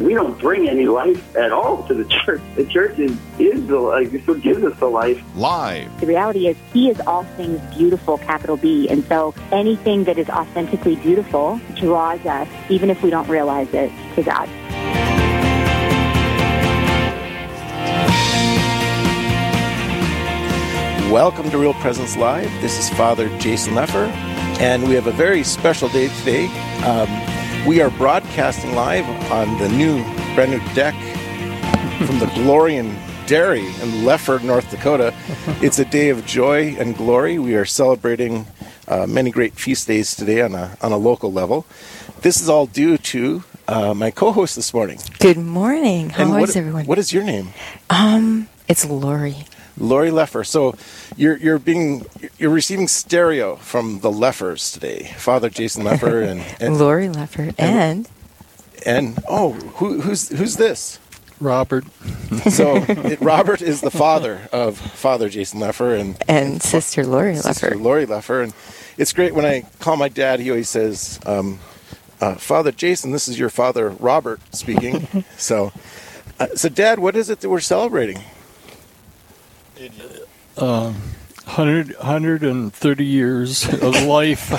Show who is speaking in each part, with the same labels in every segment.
Speaker 1: We don't bring any life at all to the church. The church is, is the life. It's what gives us the life.
Speaker 2: Live.
Speaker 3: The reality is, He is all things beautiful, capital B. And so anything that is authentically beautiful draws us, even if we don't realize it, to God.
Speaker 4: Welcome to Real Presence Live. This is Father Jason Lefor, and we have a very special day today. Um, we are broadcasting live on the new, brand new deck from the Glorian Dairy in Lefor, North Dakota. It's a day of joy and glory. We are celebrating uh, many great feast days today on a, on a local level. This is all due to uh, my co-host this morning.
Speaker 5: Good morning. How
Speaker 4: And
Speaker 5: is
Speaker 4: what,
Speaker 5: everyone?
Speaker 4: What is your name?
Speaker 5: um, it's Lori.
Speaker 4: Lori Lefor. So you're you're being you're receiving stereo from the Lefors today. Father Jason Lefor and and,
Speaker 5: Lori Lefor and
Speaker 4: and oh who who's who's this?
Speaker 6: Robert.
Speaker 4: So it, Robert is the father of Father Jason Lefor and
Speaker 5: and Sister Lori
Speaker 4: Sister
Speaker 5: Leffert.
Speaker 4: Lori Lefor, and it's great when I call my dad. He always says, um, uh, "Father Jason, this is your father Robert speaking." so, uh, so Dad, what is it that we're celebrating?
Speaker 6: 100, 130 years of life.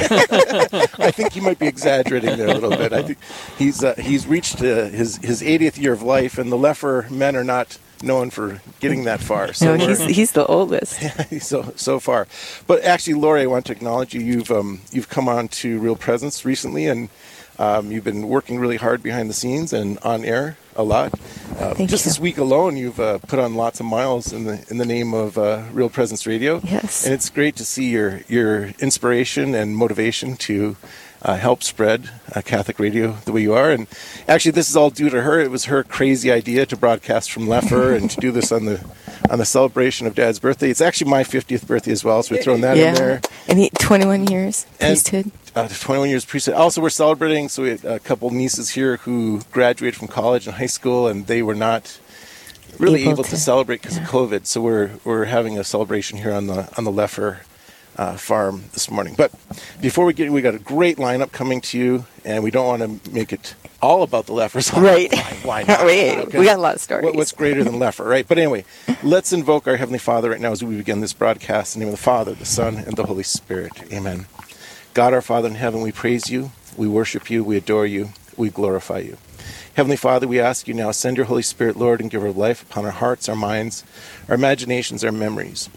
Speaker 4: I think he might be exaggerating there a little bit. I think he's uh, he's reached uh, his his 80th year of life, and the Lefor men are not known for getting that far. So
Speaker 5: no, he's he's the oldest.
Speaker 4: so so far. But actually, Lori, I want to acknowledge you. You've um, you've come on to Real Presence recently, and um, you've been working really hard behind the scenes and on air a lot. Uh, just
Speaker 5: you.
Speaker 4: this week alone, you've uh, put on lots of miles in the in the name of uh, Real Presence Radio.
Speaker 5: Yes.
Speaker 4: and it's great to see your your inspiration and motivation to. Uh, help spread uh, Catholic radio the way you are, and actually, this is all due to her. It was her crazy idea to broadcast from Lefor and to do this on the on the celebration of Dad's birthday. It's actually my 50th birthday as well, so we're throwing that in
Speaker 5: yeah,
Speaker 4: there.
Speaker 5: and he 21 years
Speaker 4: And-
Speaker 5: priesthood.
Speaker 4: Uh, 21 years priesthood. Also, we're celebrating. So we had a couple nieces here who graduated from college and high school, and they were not really able,
Speaker 5: Able
Speaker 4: to,
Speaker 5: to-
Speaker 4: celebrate because of COVID. So we're we're having a celebration here on the on the Lefor uh, farm this morning. But before we get, we got a great lineup coming to you, and we don't want to make it all about the Lefors.
Speaker 5: Right.
Speaker 4: Why, why not?
Speaker 5: Wait,
Speaker 4: Okay.
Speaker 5: we got a lot of stories.
Speaker 4: What- what's greater than Lefor, right? But anyway, let's invoke our Heavenly Father right now as we begin this broadcast. In the name of the Father, the Son, and the Holy Spirit. Amen. God our Father in heaven, we praise you, we worship you, we adore you, we glorify you. Heavenly Father, we ask you now, send your Holy Spirit, Lord, and give her life upon our hearts, our minds, our imaginations, our memories.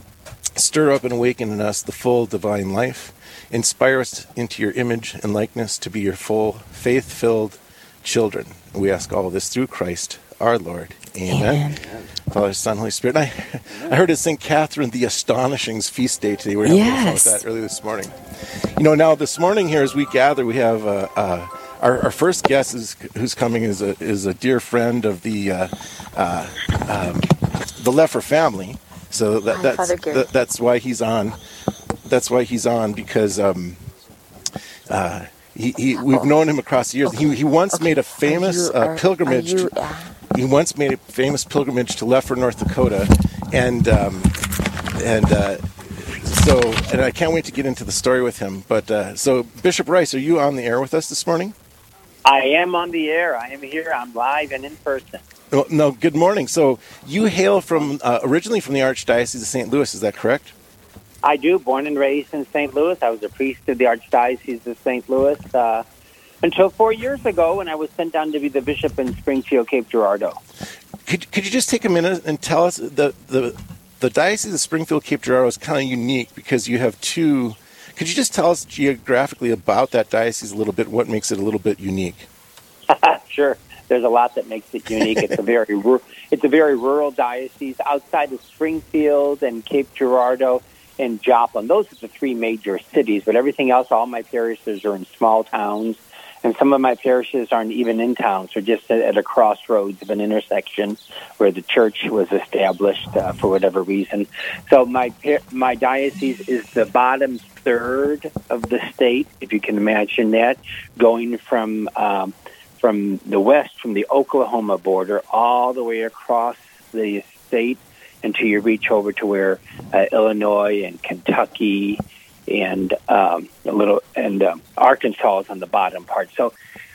Speaker 4: Stir up and awaken in us the full divine life. Inspire us into your image and likeness to be your full, faith filled children. We ask all this through Christ our Lord. Amen.
Speaker 5: Amen.
Speaker 4: Father, Son, Holy Spirit. I, I heard at St. Catherine the Astonishings feast day today. We were having
Speaker 5: Yes.
Speaker 4: fun with that early this morning. You know, now this morning here as we gather, we have uh, uh, our, our first guest is, who's coming is a, is a dear friend of the uh, uh, um, the Lefor family. So that, that's that, that's why he's on. That's why he's on because um, uh, he, he, we've known him across the years. He, he once made a famous
Speaker 5: you-
Speaker 4: uh, pilgrimage.
Speaker 5: are you,
Speaker 4: to, he once made a famous pilgrimage to Lefor, North Dakota, and um, and uh, so and I can't wait to get into the story with him. But uh, so Bishop Rice, are you on the air with us this morning?
Speaker 7: I am on the air. I am here. I'm live and in person.
Speaker 4: No, no good morning. So you hail from uh, originally from the Archdiocese of St. Louis, is that correct?
Speaker 7: I do. Born and raised in St. Louis. I was a priest of the Archdiocese of St. Louis uh, until four years ago when I was sent down to be the bishop in Springfield, Cape Girardeau.
Speaker 4: Could, could you just take a minute and tell us the the the diocese of Springfield Cape Girardeau is kind of unique because you have two. Could you just tell us geographically about that diocese a little bit? What makes it a little bit unique?
Speaker 7: sure. There's a lot that makes it unique. It's a very it's a very rural diocese outside of Springfield and Cape Girardeau and Joplin. Those are the three major cities, but everything else, all my parishes are in small towns, and some of my parishes aren't even in towns. They're just at, at a crossroads of an intersection where the church was established uh, for whatever reason. So my my diocese is the bottom third of the state, if you can imagine that, going from um, from the west, from the Oklahoma border, all the way across the state until you reach over to where uh, Illinois and Kentucky and um, a little and um, Arkansas is on the bottom part. So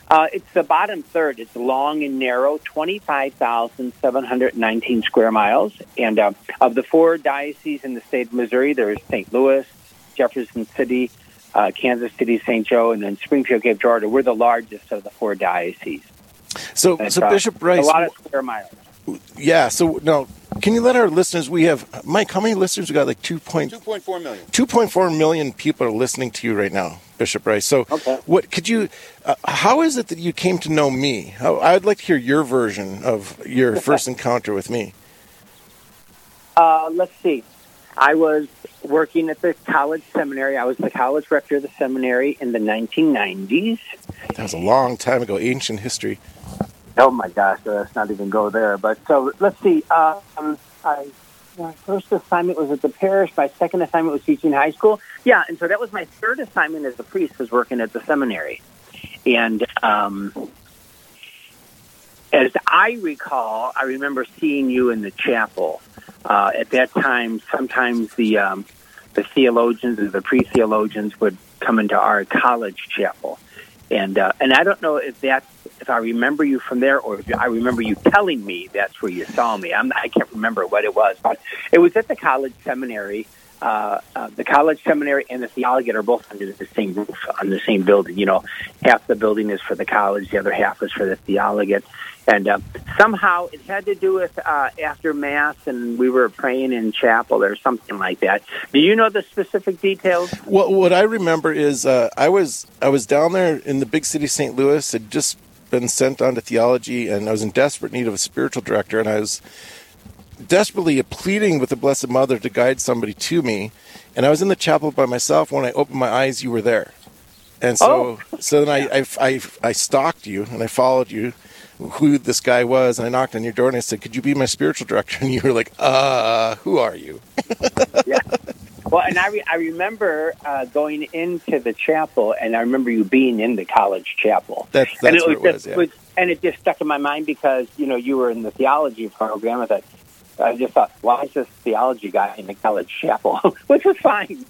Speaker 7: uh, it's the bottom third. It's long and narrow, 25,719 square miles. And uh, of the four dioceses in the state of Missouri, there's St. Louis, Jefferson City, uh, Kansas City, St. Joe, and then Springfield, Cape Girardeau. We're the largest of the four dioceses.
Speaker 4: So,
Speaker 7: And,
Speaker 4: so
Speaker 7: uh,
Speaker 4: Bishop Rice,
Speaker 7: A lot of square miles.
Speaker 4: yeah. So now, can you let our listeners? We have Mike. How many listeners we got? Like two point
Speaker 2: 2.4 million.
Speaker 4: 2.4 million people are listening to you right now, Bishop Rice. So,
Speaker 7: Okay.
Speaker 4: what could you? Uh, how is it that you came to know me? How, I'd like to hear your version of your first encounter with me.
Speaker 7: Uh, let's see. I was working at the college seminary. I was the college rector of the seminary in the 1990s.
Speaker 4: That was a long time ago, ancient history.
Speaker 7: Oh my gosh, let's not even go there. But so let's see. Um, I, my first assignment was at the parish. My second assignment was teaching high school. Yeah, and so that was my third assignment as a priest was working at the seminary. And um, as I recall, I remember seeing you in the chapel. Uh, at that time, sometimes the um, the theologians or the pre theologians would come into our college chapel, and uh, and I don't know if that's if I remember you from there or if I remember you telling me that's where you saw me. I'm, I can't remember what it was, but it was at the college seminary. Uh, uh, the college seminary and the theology are both under the same roof on the same building. You know, half the building is for the college, the other half is for the theology. And uh, somehow it had to do with uh, after mass, and we were praying in chapel or something like that. Do you know the specific details?
Speaker 4: What what I remember is uh, I was I was down there in the big city, St. Louis. Had just been sent on to theology, and I was in desperate need of a spiritual director, and I was desperately pleading with the Blessed Mother to guide somebody to me. And I was in the chapel by myself. When I opened my eyes, you were there. And so, so then I, I, I, I stalked you and I followed you, who this guy was, and I knocked on your door and I said, "Could you be my spiritual director?" And you were like, "Uh, who are you?"
Speaker 7: yeah. Well, and I, re- I remember uh, going into the chapel, and I remember you being in the college chapel.
Speaker 4: That's
Speaker 7: and
Speaker 4: that's what it was.
Speaker 7: just,
Speaker 4: Yeah.
Speaker 7: and it just stuck in my mind because you know you were in the theology program. I thought, I just thought, why is this theology guy in the college chapel? Which was fine.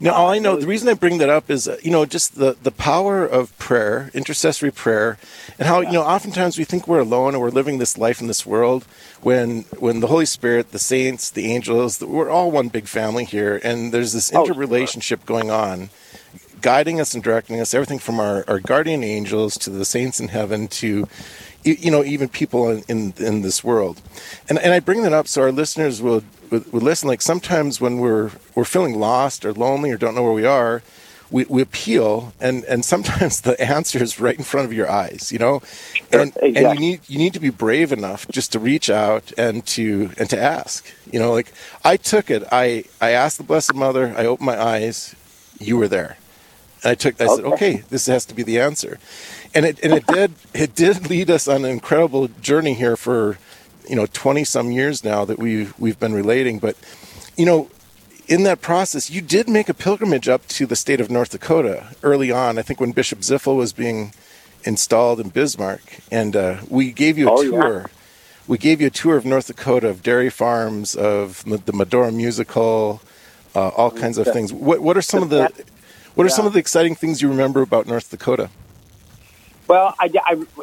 Speaker 4: No, all I know, the reason I bring that up is, uh, you know, just the, the power of prayer, intercessory prayer, and how, you know, oftentimes we think we're alone and we're living this life in this world when when the Holy Spirit, the saints, the angels, we're all one big family here, and there's this
Speaker 7: Oh,
Speaker 4: interrelationship going on, guiding us and directing us, everything from our, our guardian angels to the saints in heaven to, you you know, even people in, in, in this world. And, and I bring that up so our listeners will, would, would listen. Like sometimes when we're, we're feeling lost or lonely or don't know where we are, we, we appeal and, and sometimes the answer is right in front of your eyes, you know? And, and you need, you need to be brave enough just to reach out and to, and to ask, you know, like I took it. I, I asked the Blessed Mother, I opened my eyes, you were there. And I took. I said,
Speaker 7: Okay.
Speaker 4: okay, this has to be the answer, and it and it did. It did lead us on an incredible journey here for, you know, twenty some years now that we've we've been relating. But, you know, in that process, you did make a pilgrimage up to the state of North Dakota early on. I think when Bishop Zipfel was being installed in Bismarck, and uh, we gave you a
Speaker 7: Oh, yeah.
Speaker 4: tour. We gave you a tour of North Dakota, of dairy farms, of the Medora musical, uh, all kinds of things. What what are some of the what are some of the exciting things you remember about North Dakota?
Speaker 7: Well, I,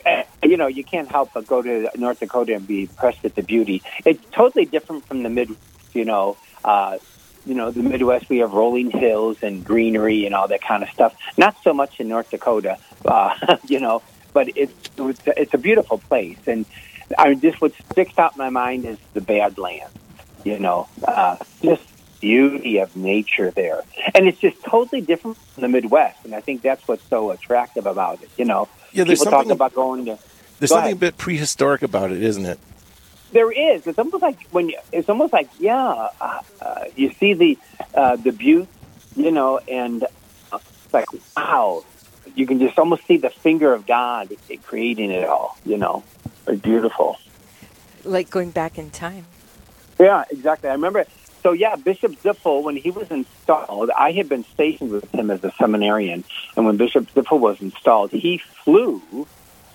Speaker 7: I- you know, you can't help but go to North Dakota and be impressed with the beauty. It's totally different from the Midwest. You know, uh, you know, the Midwest we have rolling hills and greenery and all that kind of stuff. Not so much in North Dakota, uh, you know, but it's it's, it's a beautiful place. And I mean, just what sticks out in my mind is the Badlands. You know, uh, just beauty of nature there, and it's just totally different from the Midwest. And I think that's what's so attractive about it. You know,
Speaker 4: Yeah, there's
Speaker 7: people talk about going to.
Speaker 4: There's
Speaker 7: Go
Speaker 4: something
Speaker 7: ahead.
Speaker 4: a bit prehistoric about it, isn't it?
Speaker 7: There is. It's almost like when you, it's almost like yeah, uh, uh, you see the uh, the butte, you know, and uh, it's like wow, you can just almost see the finger of God creating it all. You know, it's beautiful.
Speaker 5: Like going back in time.
Speaker 7: Yeah, exactly. I remember. So yeah, Bishop Zipfel, when he was installed, I had been stationed with him as a seminarian, and when Bishop Zipfel was installed, he flew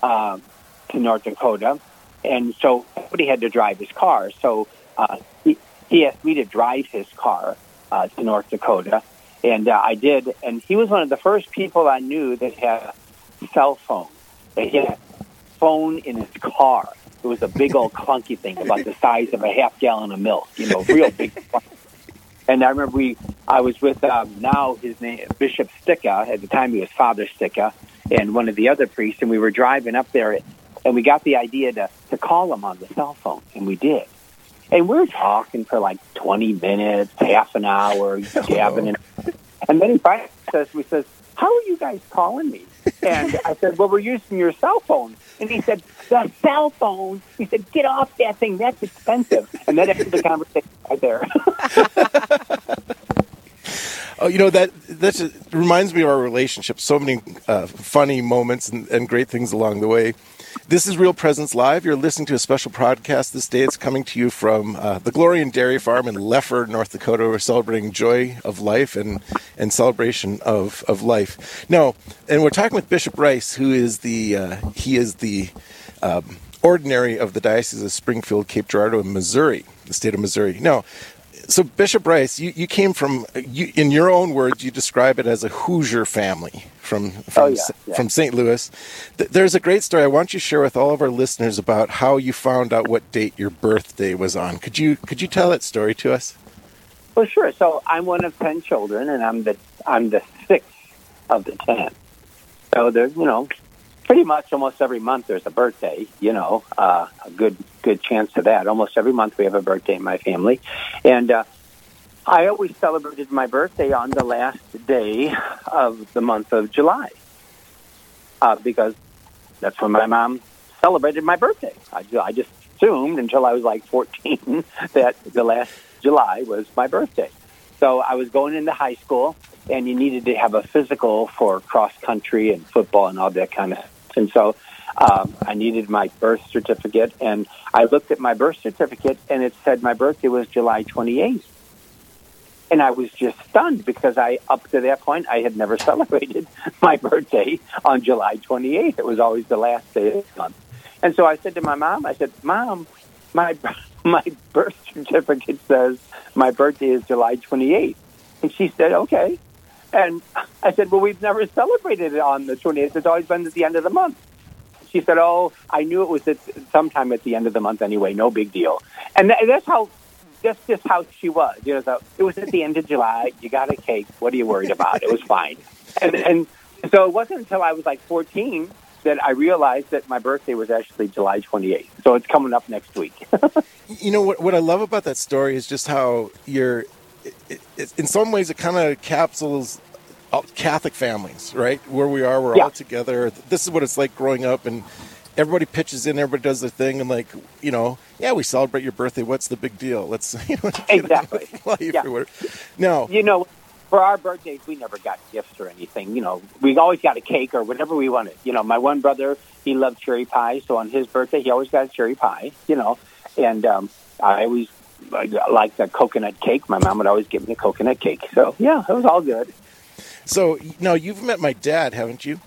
Speaker 7: um, to North Dakota, and so somebody had to drive his car. So uh, he, he asked me to drive his car uh, to North Dakota, and uh, I did. And he was one of the first people I knew that had a cell phone. That he had a phone in his car. It was a big old clunky thing about the size of a half gallon of milk. You know, real big. And I remember we, I was with um, now his name Bishop Sticka. At the time, he was Father Sticka, and one of the other priests. And we were driving up there, and we got the idea to to call him on the cell phone, and we did. And we were talking for like twenty minutes, half an hour, gabbing, and, and then he finally says, "We says, how are you guys calling me?" And I said, "Well, we're using your cell phone." And he said, "The cell phone." He said, "Get off that thing. That's expensive." And that ended the conversation right there.
Speaker 4: Oh, you know that that reminds me of our relationship. So many uh, funny moments and, and great things along the way. This is Real Presence Live. You're listening to a special podcast this day. It's coming to you from uh, the Glorian Dairy Farm in Lefor, North Dakota. We're celebrating joy of life and, and celebration of, of life. No, and we're talking with Bishop Rice, who is the uh, he is the um, ordinary of the Diocese of Springfield, Cape Girardeau, in Missouri, the state of Missouri. Now, so Bishop Rice, you, you came from, you, in your own words, you describe it as a Hoosier family from from,
Speaker 7: Oh, yeah, yeah.
Speaker 4: from St. Louis. Th- There's a great story I want you to share with all of our listeners about how you found out what date your birthday was on. Could you could you tell that story to us?
Speaker 7: Well, sure. So I'm one of ten children, and I'm the I'm the sixth of the ten. So there's you know, pretty much almost every month there's a birthday. You know, uh, a good good chance of that. Almost every month we have a birthday in my family, and uh, I always celebrated my birthday on the last day of the month of July, uh, because that's when my mom celebrated my birthday. I, I just assumed until I was like 14 that the last July was my birthday. So I was going into high school, and you needed to have a physical for cross country and football and all that kind of. And so um, I needed my birth certificate, and I looked at my birth certificate, and it said my birthday was July 28th. And I was just stunned because I, up to that point, I had never celebrated my birthday on July 28th. It was always the last day of the month. And so I said to my mom, I said, Mom, my, my birth certificate says my birthday is July 28th. And she said, okay. And I said, well, we've never celebrated it on the 28th. It's always been at the end of the month. She said, oh, I knew it was at sometime at the end of the month anyway. No big deal. And tha- that's how that's just how she was. You know, so it was at the end of July. You got a cake. What are you worried about? It was fine. And and so it wasn't until I was like 14 that I realized that my birthday was actually July 28th. So it's coming up next week.
Speaker 4: You know what? What I love about that story is just how you're. It, it, in some ways, it kind of capsules Catholic families, right? Where we are, we're
Speaker 7: Yeah.
Speaker 4: all together. This is what it's like growing up, and everybody pitches in, everybody does their thing, and like you know, yeah, we celebrate your birthday. What's the big deal? Let's you know,
Speaker 7: Exactly.
Speaker 4: life
Speaker 7: Yeah.
Speaker 4: or whatever. No,
Speaker 7: you know, for our birthdays, we never got gifts or anything. You know, we always got a cake or whatever we wanted. You know, my one brother, he loved cherry pie, so on his birthday, he always got a cherry pie. You know, and um, I always like liked the coconut cake. My mom would always give me a coconut cake. So yeah, it was all good.
Speaker 4: So no, you've met my dad, haven't you?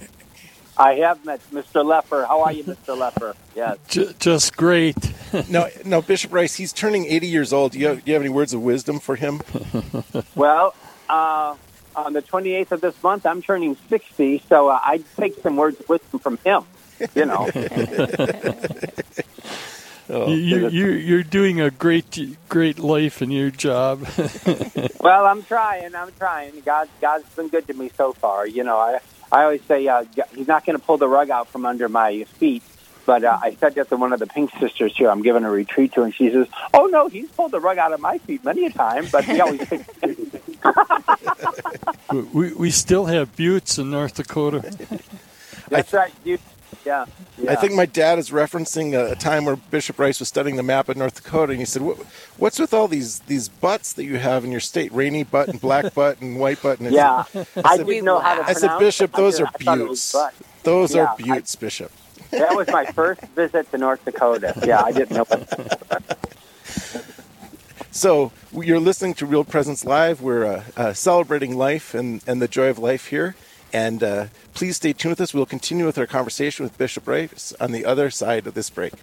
Speaker 7: I have met Mr. Lefor. How are you, Mr. Lefor? Yes.
Speaker 6: Just great.
Speaker 4: No, no, Bishop Rice. He's turning 80 years old. Do you have, do you have any words of wisdom for him?
Speaker 7: Well, uh, on the 28th of this month, I'm turning 60, so uh, I'd take some words of wisdom from him. You know.
Speaker 4: Oh,
Speaker 6: you, you, you're doing a great, great life in your job.
Speaker 7: Well, I'm trying. I'm trying. God, God's been good to me so far. You know, I, I always say uh, He's not going to pull the rug out from under my feet. But uh, I said that to one of the Pink Sisters here. I'm giving a retreat to, and she says, "Oh no, he's pulled the rug out of my feet many a time, but he always picks."
Speaker 6: we, we still have buttes in North Dakota.
Speaker 7: That's right, dude. Yeah, yeah.
Speaker 4: I think my dad is referencing a, a time where Bishop Rice was studying the map of North Dakota, and he said, what, "What's with all these these butts that you have in your state? Rainy butt and black butt and white butt." And
Speaker 7: Yeah, I
Speaker 4: said-
Speaker 7: didn't know how to.
Speaker 4: I said, Bishop, those are buttes. Those
Speaker 7: Yeah,
Speaker 4: are
Speaker 7: I-
Speaker 4: buttes, Bishop.
Speaker 7: That was my first visit to North Dakota. Yeah, I didn't know.
Speaker 4: So you're listening to Real Presence Live. We're uh, uh, celebrating life and, and the joy of life here. And uh, please stay tuned with us. We'll continue with our conversation with Bishop Rice on the other side of this break.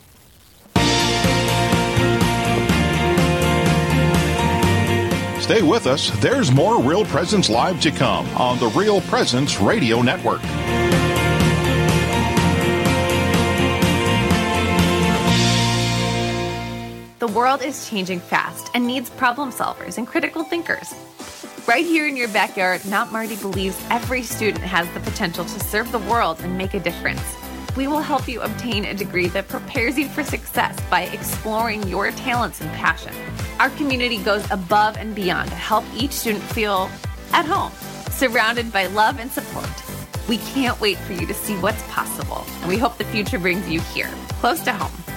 Speaker 2: Stay with us. There's more Real Presence Live to come on the Real Presence Radio Network.
Speaker 8: The world is changing fast and needs problem solvers and critical thinkers. Right here in your backyard, Mount Marty believes every student has the potential to serve the world and make a difference. We will help you obtain a degree that prepares you for success by exploring your talents and passion. Our community goes above and beyond to help each student feel at home, surrounded by love and support. We can't wait for you to see what's possible, and we hope the future brings you here, close to home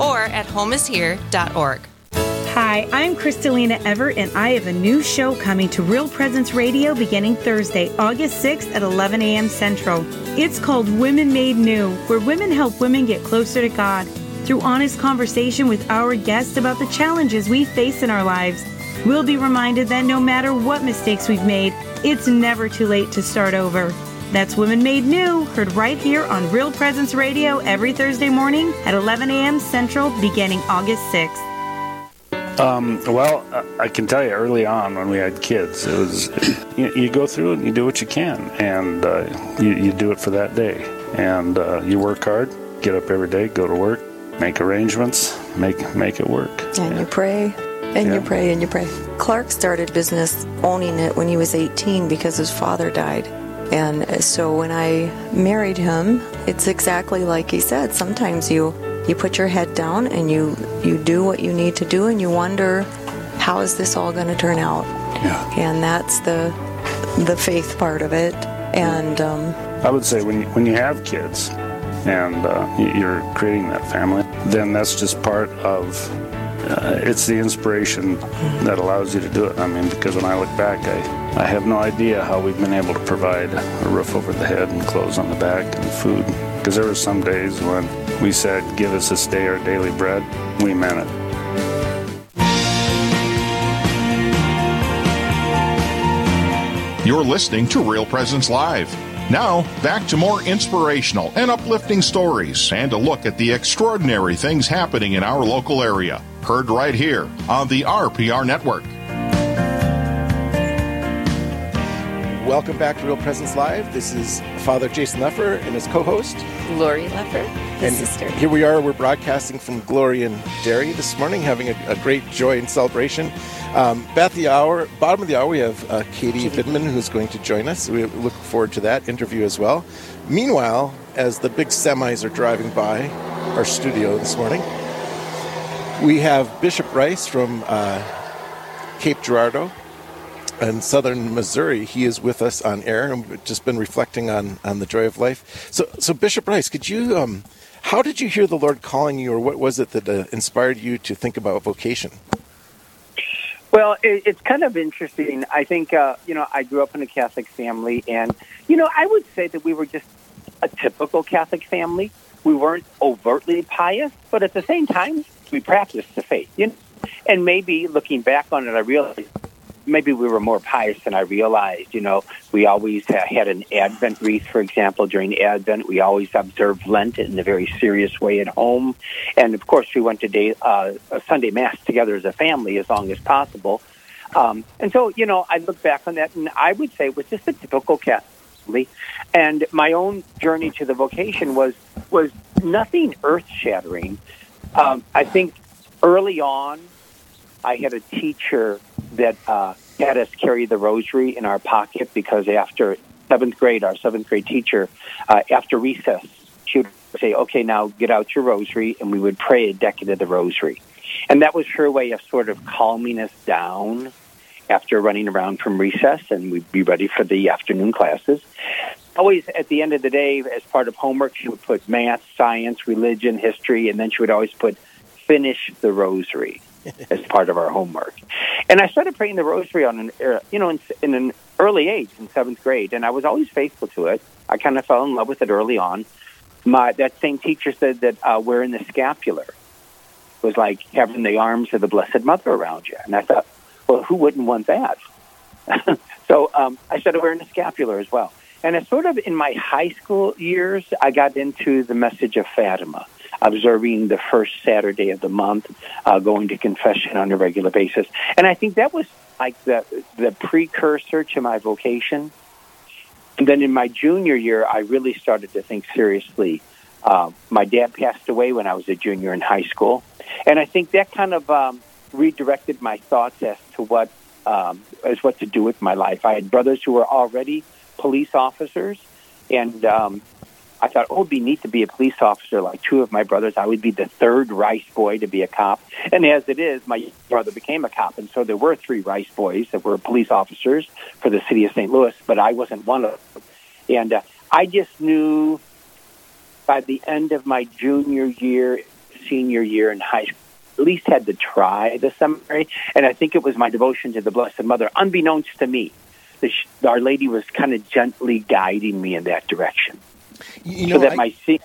Speaker 9: or at homeishere.org.
Speaker 10: Hi, I'm Kristalina Everett, and I have a new show coming to Real Presence Radio beginning Thursday, August 6th at 11 a.m. Central. It's called Women Made New, where women help women get closer to God through honest conversation with our guests about the challenges we face in our lives. We'll be reminded that no matter what mistakes we've made, it's never too late to start over. That's Women Made New, heard right here on Real Presence Radio every Thursday morning at 11 a.m. Central beginning August 6th.
Speaker 11: Um, well, I can tell you early on when we had kids, it was you, you go through it and you do what you can, and uh, you, you do it for that day. And uh, you work hard, get up every day, go to work, make arrangements, make make it work.
Speaker 12: And you pray, and
Speaker 11: Yeah.
Speaker 12: you pray, and you pray. Clark started business owning it when he was 18 because his father died. And so when I married him, it's exactly like he said. Sometimes you you put your head down and you you do what you need to do and you wonder how is this all going to turn out?
Speaker 11: Yeah.
Speaker 12: And that's the the faith part of it. And um,
Speaker 11: I would say when you, when you have kids and uh, you're creating that family, then that's just part of. Uh, it's the inspiration that allows you to do it. I mean, because when I look back, I, I have no idea how we've been able to provide a roof over the head and clothes on the back and food. Because there were some days when we said, "Give us this day our daily bread," we meant it.
Speaker 2: You're listening to Real Presence Live. Now, back to more inspirational and uplifting stories and a look at the extraordinary things happening in our local area. Heard right here on the RPR Network.
Speaker 4: Welcome back to Real Presence Live. This is Father Jason Lefor and his co-host.
Speaker 5: Lori Lefor, his
Speaker 4: and
Speaker 5: sister.
Speaker 4: here we are. We're broadcasting from Glory and Dairy this morning, having a, a great joy and celebration. Um, at the hour, bottom of the hour, we have uh, Katie Fidman who's going to join us. We look forward to that interview as well. Meanwhile, as the big semis are driving by our studio this morning, we have Bishop Rice from uh, Cape Girardeau in southern Missouri. He is with us on air, and we've just been reflecting on, on the joy of life. So, so Bishop Rice, could you, um, how did you hear the Lord calling you, or what was it that uh, inspired you to think about vocation?
Speaker 7: Well, it, it's kind of interesting. I think, uh, you know, I grew up in a Catholic family, and, you know, I would say that we were just a typical Catholic family. We weren't overtly pious, but at the same time, we practiced the faith. You know? And maybe looking back on it, I realized maybe we were more pious than I realized. You know, we always had an Advent wreath, for example, during Advent. We always observed Lent in a very serious way at home. And of course, we went to day, uh, Sunday Mass together as a family as long as possible. Um, and so, you know, I look back on that and I would say it was just a typical Catholic. And my own journey to the vocation was, was nothing earth shattering. Um, I think early on, I had a teacher that uh, had us carry the rosary in our pocket because after seventh grade, our seventh grade teacher, uh, after recess, she would say, "Okay, now get out your rosary," and we would pray a decade of the rosary, and that was her way of sort of calming us down after running around from recess, and we'd be ready for the afternoon classes. always, at the end of the day, as part of homework, she would put math, science, religion, history, and then she would always put finish the rosary as part of our homework. And I started praying the rosary on an, er, you know, in, in an early age, in seventh grade, and I was always faithful to it. I kind of fell in love with it early on. My that same teacher said that uh, wearing the scapular was like having the arms of the Blessed Mother around you, and I thought, well, who wouldn't want that? so um, I started wearing the scapular as well. And it's sort of in my high school years, I got into the message of Fatima, observing the first Saturday of the month, uh, going to confession on a regular basis. And I think that was like the, the precursor to my vocation. And then in my junior year, I really started to think seriously. Uh, my dad passed away when I was a junior in high school. And I think that kind of um, redirected my thoughts as to what um, as what to do with my life. I had brothers who were already police officers, and um, I thought, oh, it'd be neat to be a police officer like two of my brothers. I would be the third Rice boy to be a cop. And as it is, my brother became a cop, and so there were three Rice boys that were police officers for the city of St. Louis, but I wasn't one of them. And uh, I just knew by the end of my junior year, senior year in high school, at least had to try the seminary. And I think it was my devotion to the Blessed Mother, unbeknownst to me. The, Our Lady was kind of gently guiding me in that direction.
Speaker 4: You know,
Speaker 7: so that
Speaker 4: I-
Speaker 7: my se-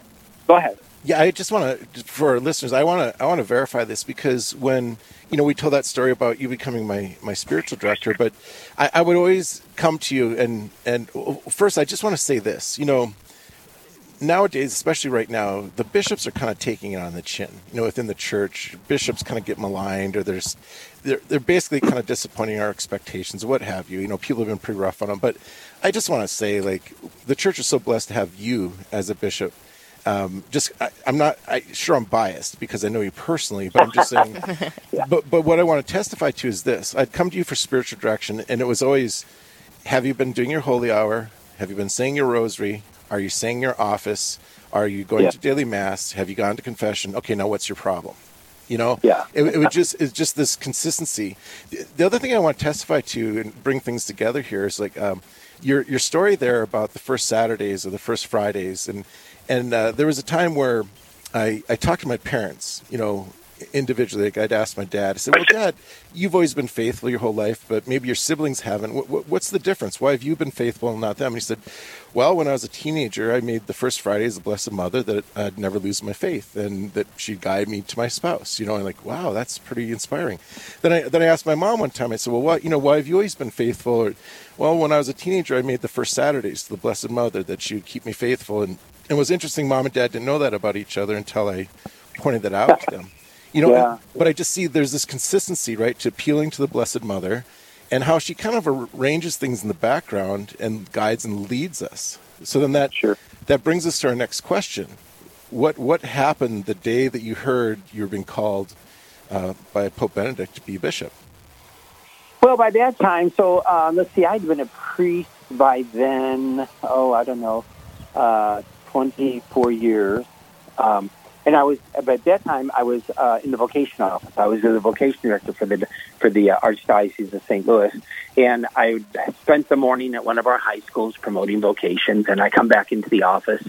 Speaker 7: go ahead.
Speaker 4: Yeah, I just want to, for our listeners, I want to, I want to verify this because when you know we told that story about you becoming my my spiritual director, but I, I would always come to you and and oh, first I just want to say this, you know, nowadays, especially right now, the bishops are kind of taking it on the chin. You know, within the church, bishops kind of get maligned, or there's they're they're basically kind of disappointing our expectations, what have you. You know, people have been pretty rough on them, but I just want to say, like, the church is so blessed to have you as a bishop. Um, just, I, I'm not I, sure I'm biased because I know you personally, but I'm just saying. But but what I want to testify to is this: I'd come to you for spiritual direction, and it was always, have you been doing your holy hour? Have you been saying your rosary? Are you saying your office? Are you going
Speaker 7: Yeah.
Speaker 4: to daily mass? Have you gone to confession? Okay, now what's your problem? You know,
Speaker 7: Yeah.
Speaker 4: It, it would just it's just this consistency. The- The other thing I want to testify to and bring things together here is like um, your your story there about the first Saturdays or the first Fridays, and and uh, there was a time where I I talked to my parents, you know, individually. Like I'd ask my dad, I said, "Well, Dad, you've always been faithful your whole life, but maybe your siblings haven't. What, what, what's the difference? Why have you been faithful and not them?" And he said, "Well, when I was a teenager, I made the first Friday as the Blessed Mother that I'd never lose my faith, and that she'd guide me to my spouse. You know, and like, wow, that's pretty inspiring." Then I then I asked my mom one time. I said, "Well, what? You know, why have you always been faithful?" Or, well, when I was a teenager, I made the first Saturdays to the Blessed Mother that she would keep me faithful, and it was interesting. Mom and Dad didn't know that about each other until I pointed that out to them. You know,
Speaker 7: Yeah.
Speaker 4: but I just see there's this consistency, right, to appealing to the Blessed Mother, and how she kind of arranges things in the background and guides and leads us. So then that that brings us to our next question: what what happened the day that you heard you were being called uh, by Pope Benedict to be bishop?
Speaker 7: Well, by that time, so uh, let's see, I'd been a priest by then, oh, I don't know, uh, 24 years. Um, and I was, at that time, I was uh, in the vocation office. I was the vocation director for the for the uh, Archdiocese of St. Louis, and I spent the morning at one of our high schools promoting vocations. And I come back into the office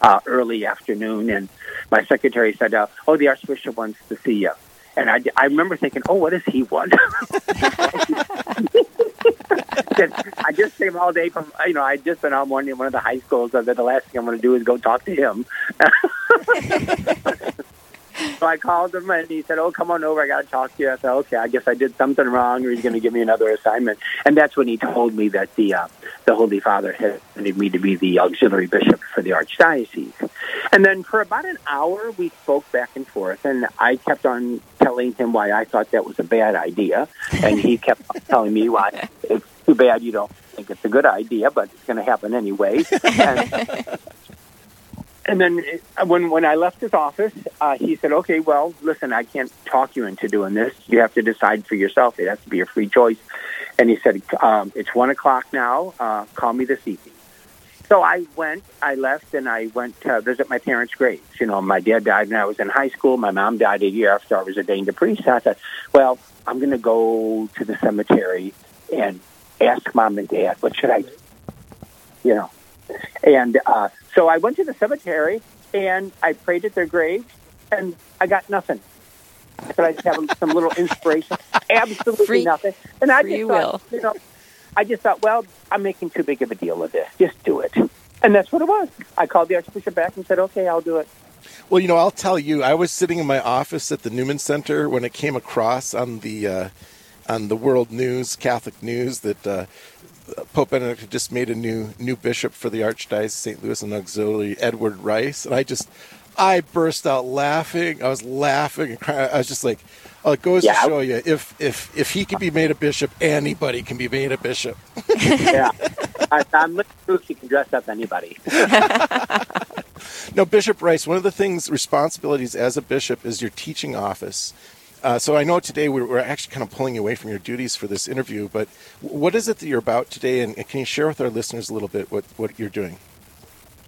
Speaker 7: uh, early afternoon, and my secretary said, uh, "Oh, the Archbishop wants to see you." And I, I remember thinking, "Oh, what does he want?" I just came all day from, you know, I just been out morning at one of the high schools. So that the last thing I'm going to do is go talk to him. so I called him and he said, "Oh, come on over. I got to talk to you." I said, "Okay, I guess I did something wrong, or he's going to give me another assignment." And that's when he told me that the uh, the Holy Father had wanted me to be the auxiliary bishop for the archdiocese. And then for about an hour, we spoke back and forth, and I kept on telling him why I thought that was a bad idea, and he kept telling me why it's too bad you don't think it's a good idea, but it's going to happen anyway. And, and then uh, when when I left his office, uh, he said, "Okay, well, listen, I can't talk you into doing this. You have to decide for yourself. It has to be your free choice." And he said, um, "It's one o'clock now. Uh, call me this evening." So I went, I left, and I went to visit my parents' graves. You know, my dad died when I was in high school. My mom died a year after I was ordained a priest. I thought, well, I'm going to go to the cemetery and ask mom and dad, what should I do? You know, And uh, so I went to the cemetery and I prayed at their graves, and I got nothing. I thought I'd have some little inspiration. Absolutely
Speaker 5: Free-
Speaker 7: nothing. And I
Speaker 5: free
Speaker 7: just thought,
Speaker 5: will.
Speaker 7: you know, I just thought, well, I'm making too big of a deal of this. Just do it. And that's what it was. I called the Archbishop back and said, okay, I'll do it.
Speaker 4: Well, you know, I'll tell you, I was sitting in my office at the Newman Center when it came across on the uh, on the World News, Catholic News, that uh, Pope Benedict had just made a new new bishop for the Archdiocese of St. Louis and Auxiliary, Edward Rice, and I just I burst out laughing. I was laughing and crying. I was just like, "Oh, it goes
Speaker 7: Yeah,
Speaker 4: to show you if if if he can be made a bishop, anybody can be made a bishop."
Speaker 7: yeah. I, I'm looking proof you can dress up anybody.
Speaker 4: No, Bishop Rice, one of the things, responsibilities as a bishop is your teaching office. Uh, so I know today we're, we're actually kind of pulling you away from your duties for this interview, but what is it that you're about today? And, and can you share with our listeners a little bit what, what you're doing?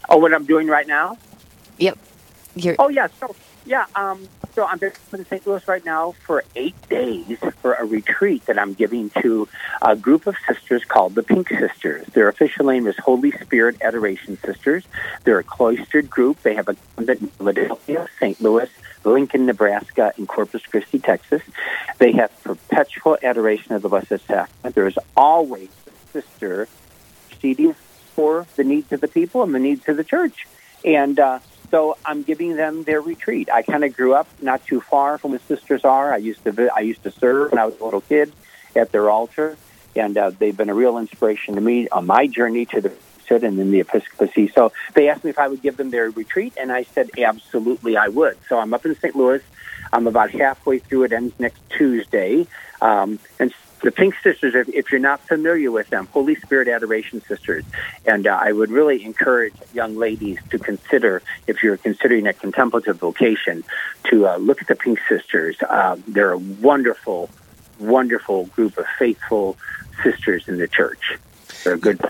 Speaker 7: Oh, what I'm doing right now?
Speaker 5: Yep. You're,
Speaker 7: Oh yeah, so yeah, um, so I'm based in St. Louis right now for eight days for a retreat that I'm giving to a group of sisters called the Pink Sisters. Their official name is Holy Spirit Adoration Sisters. They're a cloistered group. They have a convent in Philadelphia, St. Louis, Lincoln, Nebraska, and Corpus Christi, Texas. They have perpetual adoration of the Blessed Sacrament. There is always a sister interceding for the needs of the people and the needs of the church. And uh, so I'm giving them their retreat. I kind of grew up not too far from where sisters are. I used to I used to serve when I was a little kid at their altar, and uh, they've been a real inspiration to me on my journey to the and then the episcopacy. So they asked me if I would give them their retreat, and I said absolutely I would. So I'm up in St. Louis. I'm about halfway through. It ends next Tuesday, um, and the Pink Sisters, if, if you're not familiar with them, Holy Spirit Adoration Sisters. And uh, I would really encourage young ladies to consider, if you're considering a contemplative vocation, to uh, look at the Pink Sisters. Uh, they're a wonderful, wonderful group of faithful sisters in the church. They're a good.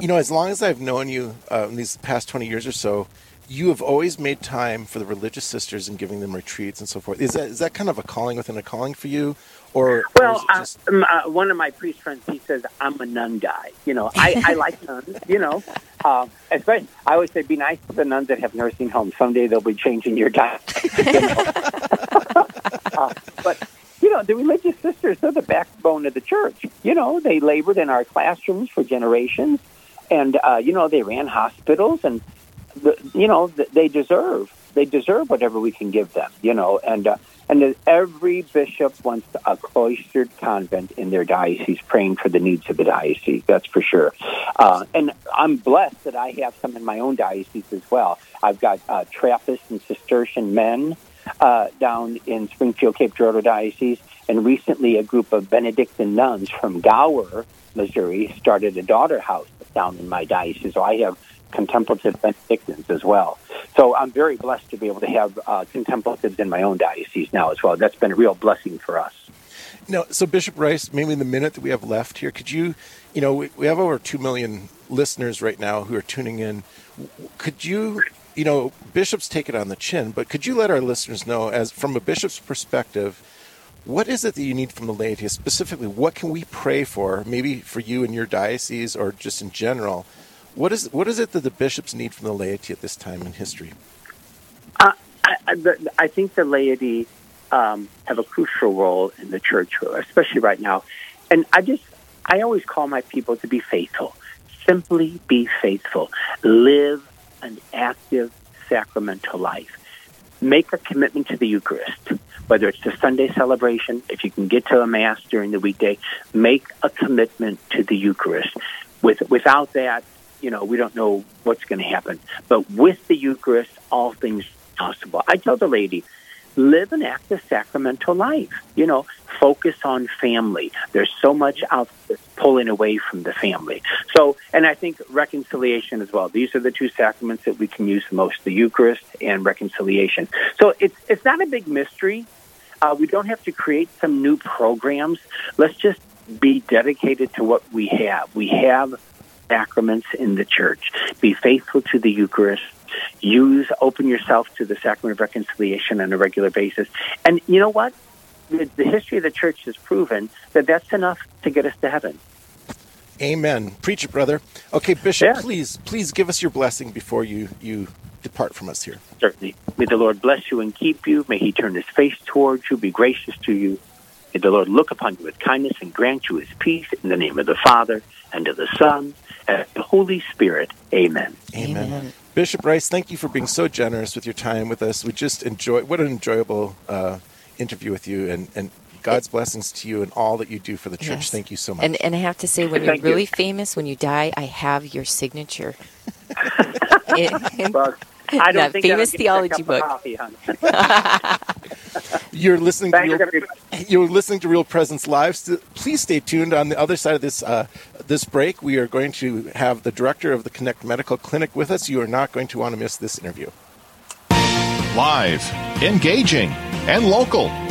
Speaker 4: You know, as long as I've known you uh, in these past 20 years or so, you have always made time for the religious sisters and giving them retreats and so forth. Is that is that kind of a calling within a calling for you? Or, or
Speaker 7: Well,
Speaker 4: it
Speaker 7: uh,
Speaker 4: just,
Speaker 7: um, uh, one of my priest friends, he says, I'm a nun guy. You know, I, I like nuns, you know. Uh, especially, I always say, be nice to the nuns that have nursing homes. Someday they'll be changing your diet. You know? uh, but, you know, the religious sisters, they're the backbone of the church. You know, they labored in our classrooms for generations. And, uh, you know, they ran hospitals and, the, you know, they deserve. They deserve whatever we can give them, you know. And, uh, and every bishop wants a cloistered convent in their diocese, praying for the needs of the diocese. That's for sure. Uh, and I'm blessed that I have some in my own diocese as well. I've got uh, Trappist and Cistercian men uh, down in Springfield, Cape Girardeau Diocese, and recently a group of Benedictine nuns from Gower, Missouri, started a daughter house down in my diocese. So I have contemplative Benedictines as well. So I'm very blessed to be able to have uh, contemplatives in my own diocese now as well. That's been a real blessing for us.
Speaker 4: No, so Bishop Rice, maybe in the minute that we have left here, could you, you know, we, we have over 2 million listeners right now who are tuning in. Could you, you know, bishops take it on the chin, but could you let our listeners know, as from a bishop's perspective, what is it that you need from the laity? Specifically, what can we pray for, maybe for you and your diocese or just in general? What is, what is it that the bishops need from the laity at this time in history?
Speaker 7: Uh, I, I, I think the laity um, have a crucial role in the church, especially right now. And I just, I always call my people to be faithful. Simply be faithful. Live an active sacramental life. Make a commitment to the Eucharist, whether it's the Sunday celebration, if you can get to a Mass during the weekday, make a commitment to the Eucharist. With, without that, you know, we don't know what's going to happen. But with the Eucharist, all things possible. I tell the lady, live an active sacramental life. You know, focus on family. There's so much out there pulling away from the family. So, and I think reconciliation as well. These are the two sacraments that we can use the most: the Eucharist and reconciliation. So it's it's not a big mystery. Uh, we don't have to create some new programs. Let's just be dedicated to what we have. We have sacraments in the church. Be faithful to the Eucharist. Use, open yourself to the sacrament of reconciliation on a regular basis. And you know what? The, the history of the church has proven that that's enough to get us to heaven.
Speaker 4: Amen. Preach it, brother. Okay, Bishop,
Speaker 7: Yeah.
Speaker 4: please, please give us your blessing before you you depart from us here.
Speaker 7: Certainly. May the Lord bless you and keep you. May he turn his face towards you, be gracious to you. May the Lord look upon you with kindness and grant you his peace in the name of the Father and of the Son and the Holy Spirit. Amen.
Speaker 4: Amen. Bishop Rice, thank you for being so generous with your time with us. We just enjoy what an enjoyable uh, interview with you, and and God's blessings to you and all that you do for the church.
Speaker 5: Yes.
Speaker 4: Thank you so much.
Speaker 5: And and I have to say, when you're
Speaker 4: Thank you.
Speaker 5: really famous, when you die, I have your signature. in, in
Speaker 7: I don't
Speaker 5: that
Speaker 7: think
Speaker 5: famous theology
Speaker 7: me a cup of
Speaker 5: book.
Speaker 7: coffee.
Speaker 4: You're listening to
Speaker 7: Thanks,
Speaker 4: Real, you're listening to Real Presence Live. St- Please stay tuned. On the other side of this uh, this break, we are going to have the director of the Connect Medical Clinic with us. You are not going to want to miss this interview.
Speaker 2: Live, engaging, and local.